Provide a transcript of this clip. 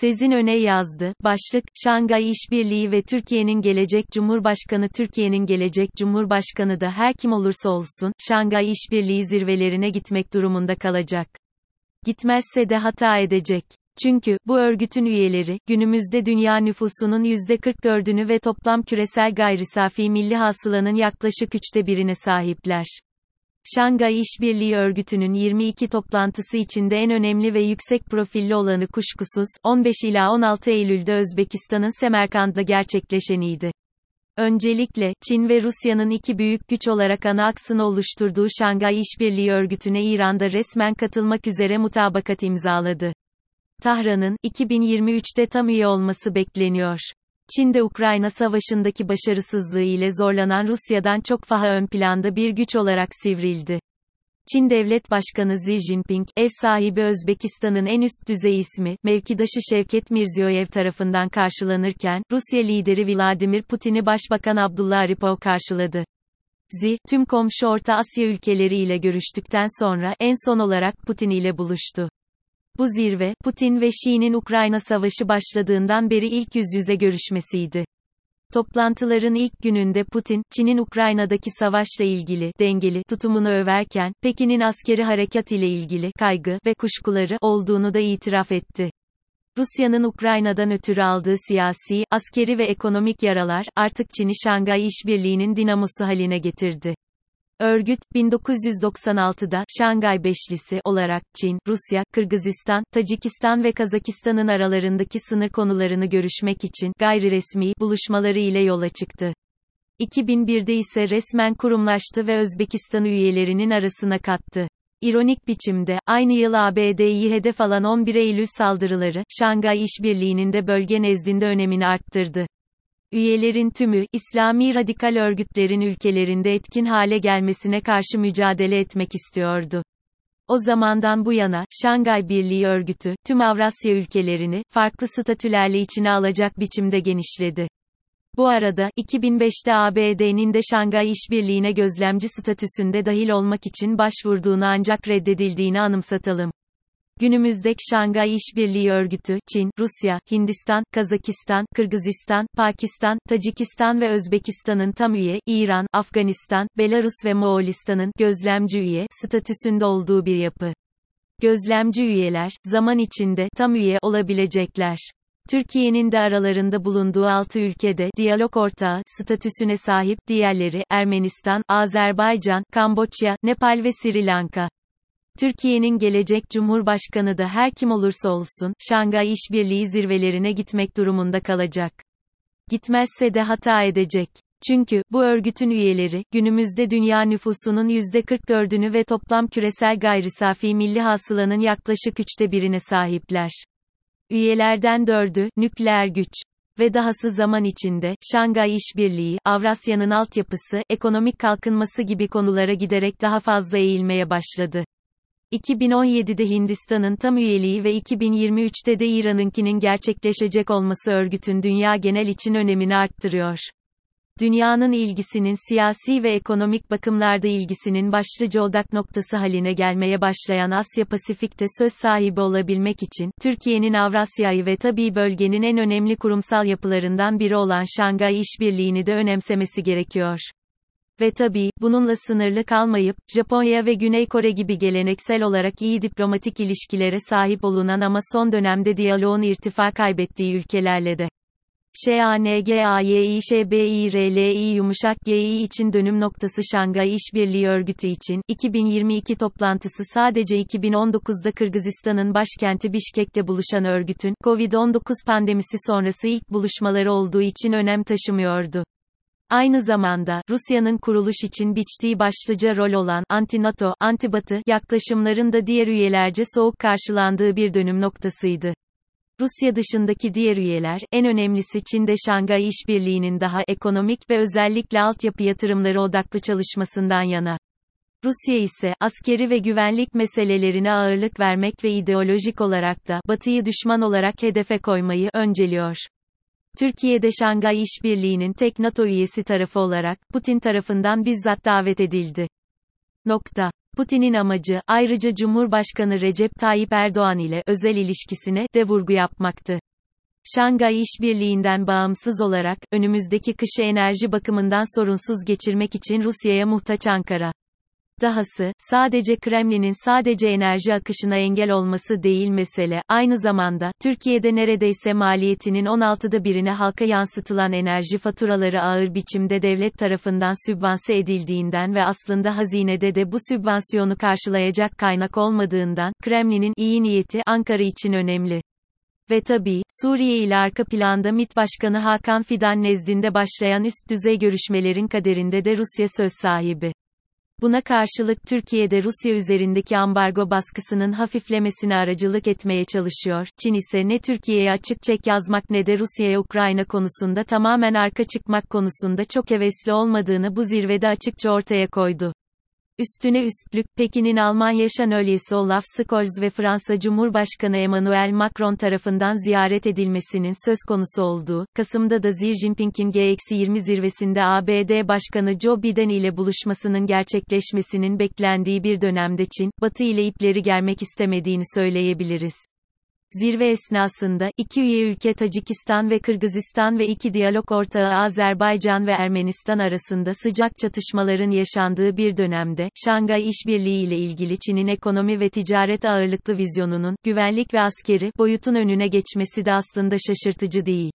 Sezin Öne yazdı. Başlık, Şangay İşbirliği ve Türkiye'nin gelecek Cumhurbaşkanı Türkiye'nin gelecek Cumhurbaşkanı da her kim olursa olsun, Şangay İşbirliği zirvelerine gitmek durumunda kalacak. Gitmezse de hata edecek. Çünkü, bu örgütün üyeleri, günümüzde dünya nüfusunun %44'ünü ve toplam küresel gayrisafi milli hasılanın yaklaşık üçte birine sahipler. Şangay İşbirliği Örgütü'nün 22 toplantısı içinde en önemli ve yüksek profilli olanı kuşkusuz, 15 ila 16 Eylül'de Özbekistan'ın Semerkand'da gerçekleşeniydi. Öncelikle, Çin ve Rusya'nın iki büyük güç olarak ana aksını oluşturduğu Şangay İşbirliği Örgütü'ne İran'da resmen katılmak üzere mutabakat imzaladı. Tahran'ın, 2023'te tam üye olması bekleniyor. Çin'de Ukrayna Savaşı'ndaki başarısızlığı ile zorlanan Rusya'dan çok daha ön planda bir güç olarak sivrildi. Çin Devlet Başkanı Xi Jinping, ev sahibi Özbekistan'ın en üst düzey ismi, mevkidaşı Şevket Mirziyoyev tarafından karşılanırken, Rusya lideri Vladimir Putin'i Başbakan Abdullah Aripov karşıladı. Xi, tüm komşu Orta Asya ülkeleri ile görüştükten sonra, en son olarak Putin ile buluştu. Bu zirve, Putin ve Xi'nin Ukrayna Savaşı başladığından beri ilk yüz yüze görüşmesiydi. Toplantıların ilk gününde Putin, Çin'in Ukrayna'daki savaşla ilgili dengeli tutumunu överken, Pekin'in askeri harekat ile ilgili kaygı ve kuşkuları olduğunu da itiraf etti. Rusya'nın Ukrayna'dan ötürü aldığı siyasi, askeri ve ekonomik yaralar, artık Çin'i Şangay İşbirliği'nin dinamosu haline getirdi. Örgüt, 1996'da Şangay Beşlisi olarak Çin, Rusya, Kırgızistan, Tacikistan ve Kazakistan'ın aralarındaki sınır konularını görüşmek için gayri resmi buluşmaları ile yola çıktı. 2001'de ise resmen kurumlaştı ve Özbekistan üyelerinin arasına kattı. İronik biçimde, aynı yıl ABD'yi hedef alan 11 Eylül saldırıları, Şangay İşbirliği'nin de bölge nezdinde önemini arttırdı. Üyelerin tümü, İslami radikal örgütlerin ülkelerinde etkin hale gelmesine karşı mücadele etmek istiyordu. O zamandan bu yana, Şangay Birliği Örgütü, tüm Avrasya ülkelerini, farklı statülerle içine alacak biçimde genişledi. Bu arada, 2005'te ABD'nin de Şangay İşbirliği'ne gözlemci statüsünde dahil olmak için başvurduğunu ancak reddedildiğini anımsatalım. Günümüzdeki Şangay İşbirliği Örgütü, Çin, Rusya, Hindistan, Kazakistan, Kırgızistan, Pakistan, Tacikistan ve Özbekistan'ın tam üye, İran, Afganistan, Belarus ve Moğolistan'ın gözlemci üye statüsünde olduğu bir yapı. Gözlemci üyeler, zaman içinde tam üye olabilecekler. Türkiye'nin de aralarında bulunduğu 6 ülkede diyalog ortağı statüsüne sahip, diğerleri Ermenistan, Azerbaycan, Kamboçya, Nepal ve Sri Lanka. Türkiye'nin gelecek Cumhurbaşkanı da her kim olursa olsun, Şangay İşbirliği zirvelerine gitmek durumunda kalacak. Gitmezse de hata edecek. Çünkü, bu örgütün üyeleri, günümüzde dünya nüfusunun %44'ünü ve toplam küresel gayrisafi milli hasılanın yaklaşık üçte birine sahipler. Üyelerden dördü, nükleer güç. Ve dahası zaman içinde, Şangay İşbirliği, Avrasya'nın altyapısı, ekonomik kalkınması gibi konulara giderek daha fazla eğilmeye başladı. 2017'de Hindistan'ın tam üyeliği ve 2023'te de İran'ınkinin gerçekleşecek olması örgütün dünya genel için önemini arttırıyor. Dünyanın ilgisinin siyasi ve ekonomik bakımlarda ilgisinin başlıca odak noktası haline gelmeye başlayan Asya Pasifik'te söz sahibi olabilmek için, Türkiye'nin Avrasya'yı ve tabii bölgenin en önemli kurumsal yapılarından biri olan Şangay İşbirliği'ni de önemsemesi gerekiyor. Ve tabii, bununla sınırlı kalmayıp, Japonya ve Güney Kore gibi geleneksel olarak iyi diplomatik ilişkilere sahip olunan ama son dönemde diyaloğun irtifa kaybettiği ülkelerle de. ŞANGAYİŞBİRLİ yumuşak Gİ için dönüm noktası Şangay İşbirliği Örgütü için 2022 toplantısı sadece 2019'da Kırgızistan'ın başkenti Bişkek'te buluşan örgütün COVID-19 pandemisi sonrası ilk buluşmaları olduğu için önem taşımıyordu. Aynı zamanda, Rusya'nın kuruluş için biçtiği başlıca rol olan, anti-NATO, anti-Batı, yaklaşımların da diğer üyelerce soğuk karşılandığı bir dönüm noktasıydı. Rusya dışındaki diğer üyeler, en önemlisi Çin'de Şangay İşbirliği'nin daha ekonomik ve özellikle altyapı yatırımları odaklı çalışmasından yana. Rusya ise, askeri ve güvenlik meselelerine ağırlık vermek ve ideolojik olarak da, Batı'yı düşman olarak hedefe koymayı önceliyor. Türkiye'de Şangay İşbirliği'nin tek NATO üyesi tarafı olarak, Putin tarafından bizzat davet edildi. Nokta. Putin'in amacı, ayrıca Cumhurbaşkanı Recep Tayyip Erdoğan ile özel ilişkisine de vurgu yapmaktı. Şangay İşbirliği'nden bağımsız olarak, önümüzdeki kışı enerji bakımından sorunsuz geçirmek için Rusya'ya muhtaç Ankara. Dahası, sadece Kremlin'in sadece enerji akışına engel olması değil mesele, aynı zamanda, Türkiye'de neredeyse maliyetinin 16'da birine halka yansıtılan enerji faturaları ağır biçimde devlet tarafından sübvanse edildiğinden ve aslında hazinede de bu sübvansiyonu karşılayacak kaynak olmadığından, Kremlin'in iyi niyeti Ankara için önemli. Ve tabii, Suriye ile arka planda MİT Başkanı Hakan Fidan nezdinde başlayan üst düzey görüşmelerin kaderinde de Rusya söz sahibi. Buna karşılık Türkiye'de Rusya üzerindeki ambargo baskısının hafiflemesine aracılık etmeye çalışıyor. Çin ise ne Türkiye'ye açık çek yazmak ne de Rusya'ya Ukrayna konusunda tamamen arka çıkmak konusunda çok hevesli olmadığını bu zirvede açıkça ortaya koydu. Üstüne üstlük, Pekin'in Almanya Şanölyesi Olaf Scholz ve Fransa Cumhurbaşkanı Emmanuel Macron tarafından ziyaret edilmesinin söz konusu olduğu, Kasım'da da Xi Jinping'in G-20 zirvesinde ABD Başkanı Joe Biden ile buluşmasının gerçekleşmesinin beklendiği bir dönemde Çin, Batı ile ipleri germek istemediğini söyleyebiliriz. Zirve esnasında, iki üye ülke Tacikistan ve Kırgızistan ve iki diyalog ortağı Azerbaycan ve Ermenistan arasında sıcak çatışmaların yaşandığı bir dönemde, Şangay İşbirliği ile ilgili Çin'in ekonomi ve ticaret ağırlıklı vizyonunun, güvenlik ve askeri, boyutun önüne geçmesi de aslında şaşırtıcı değil.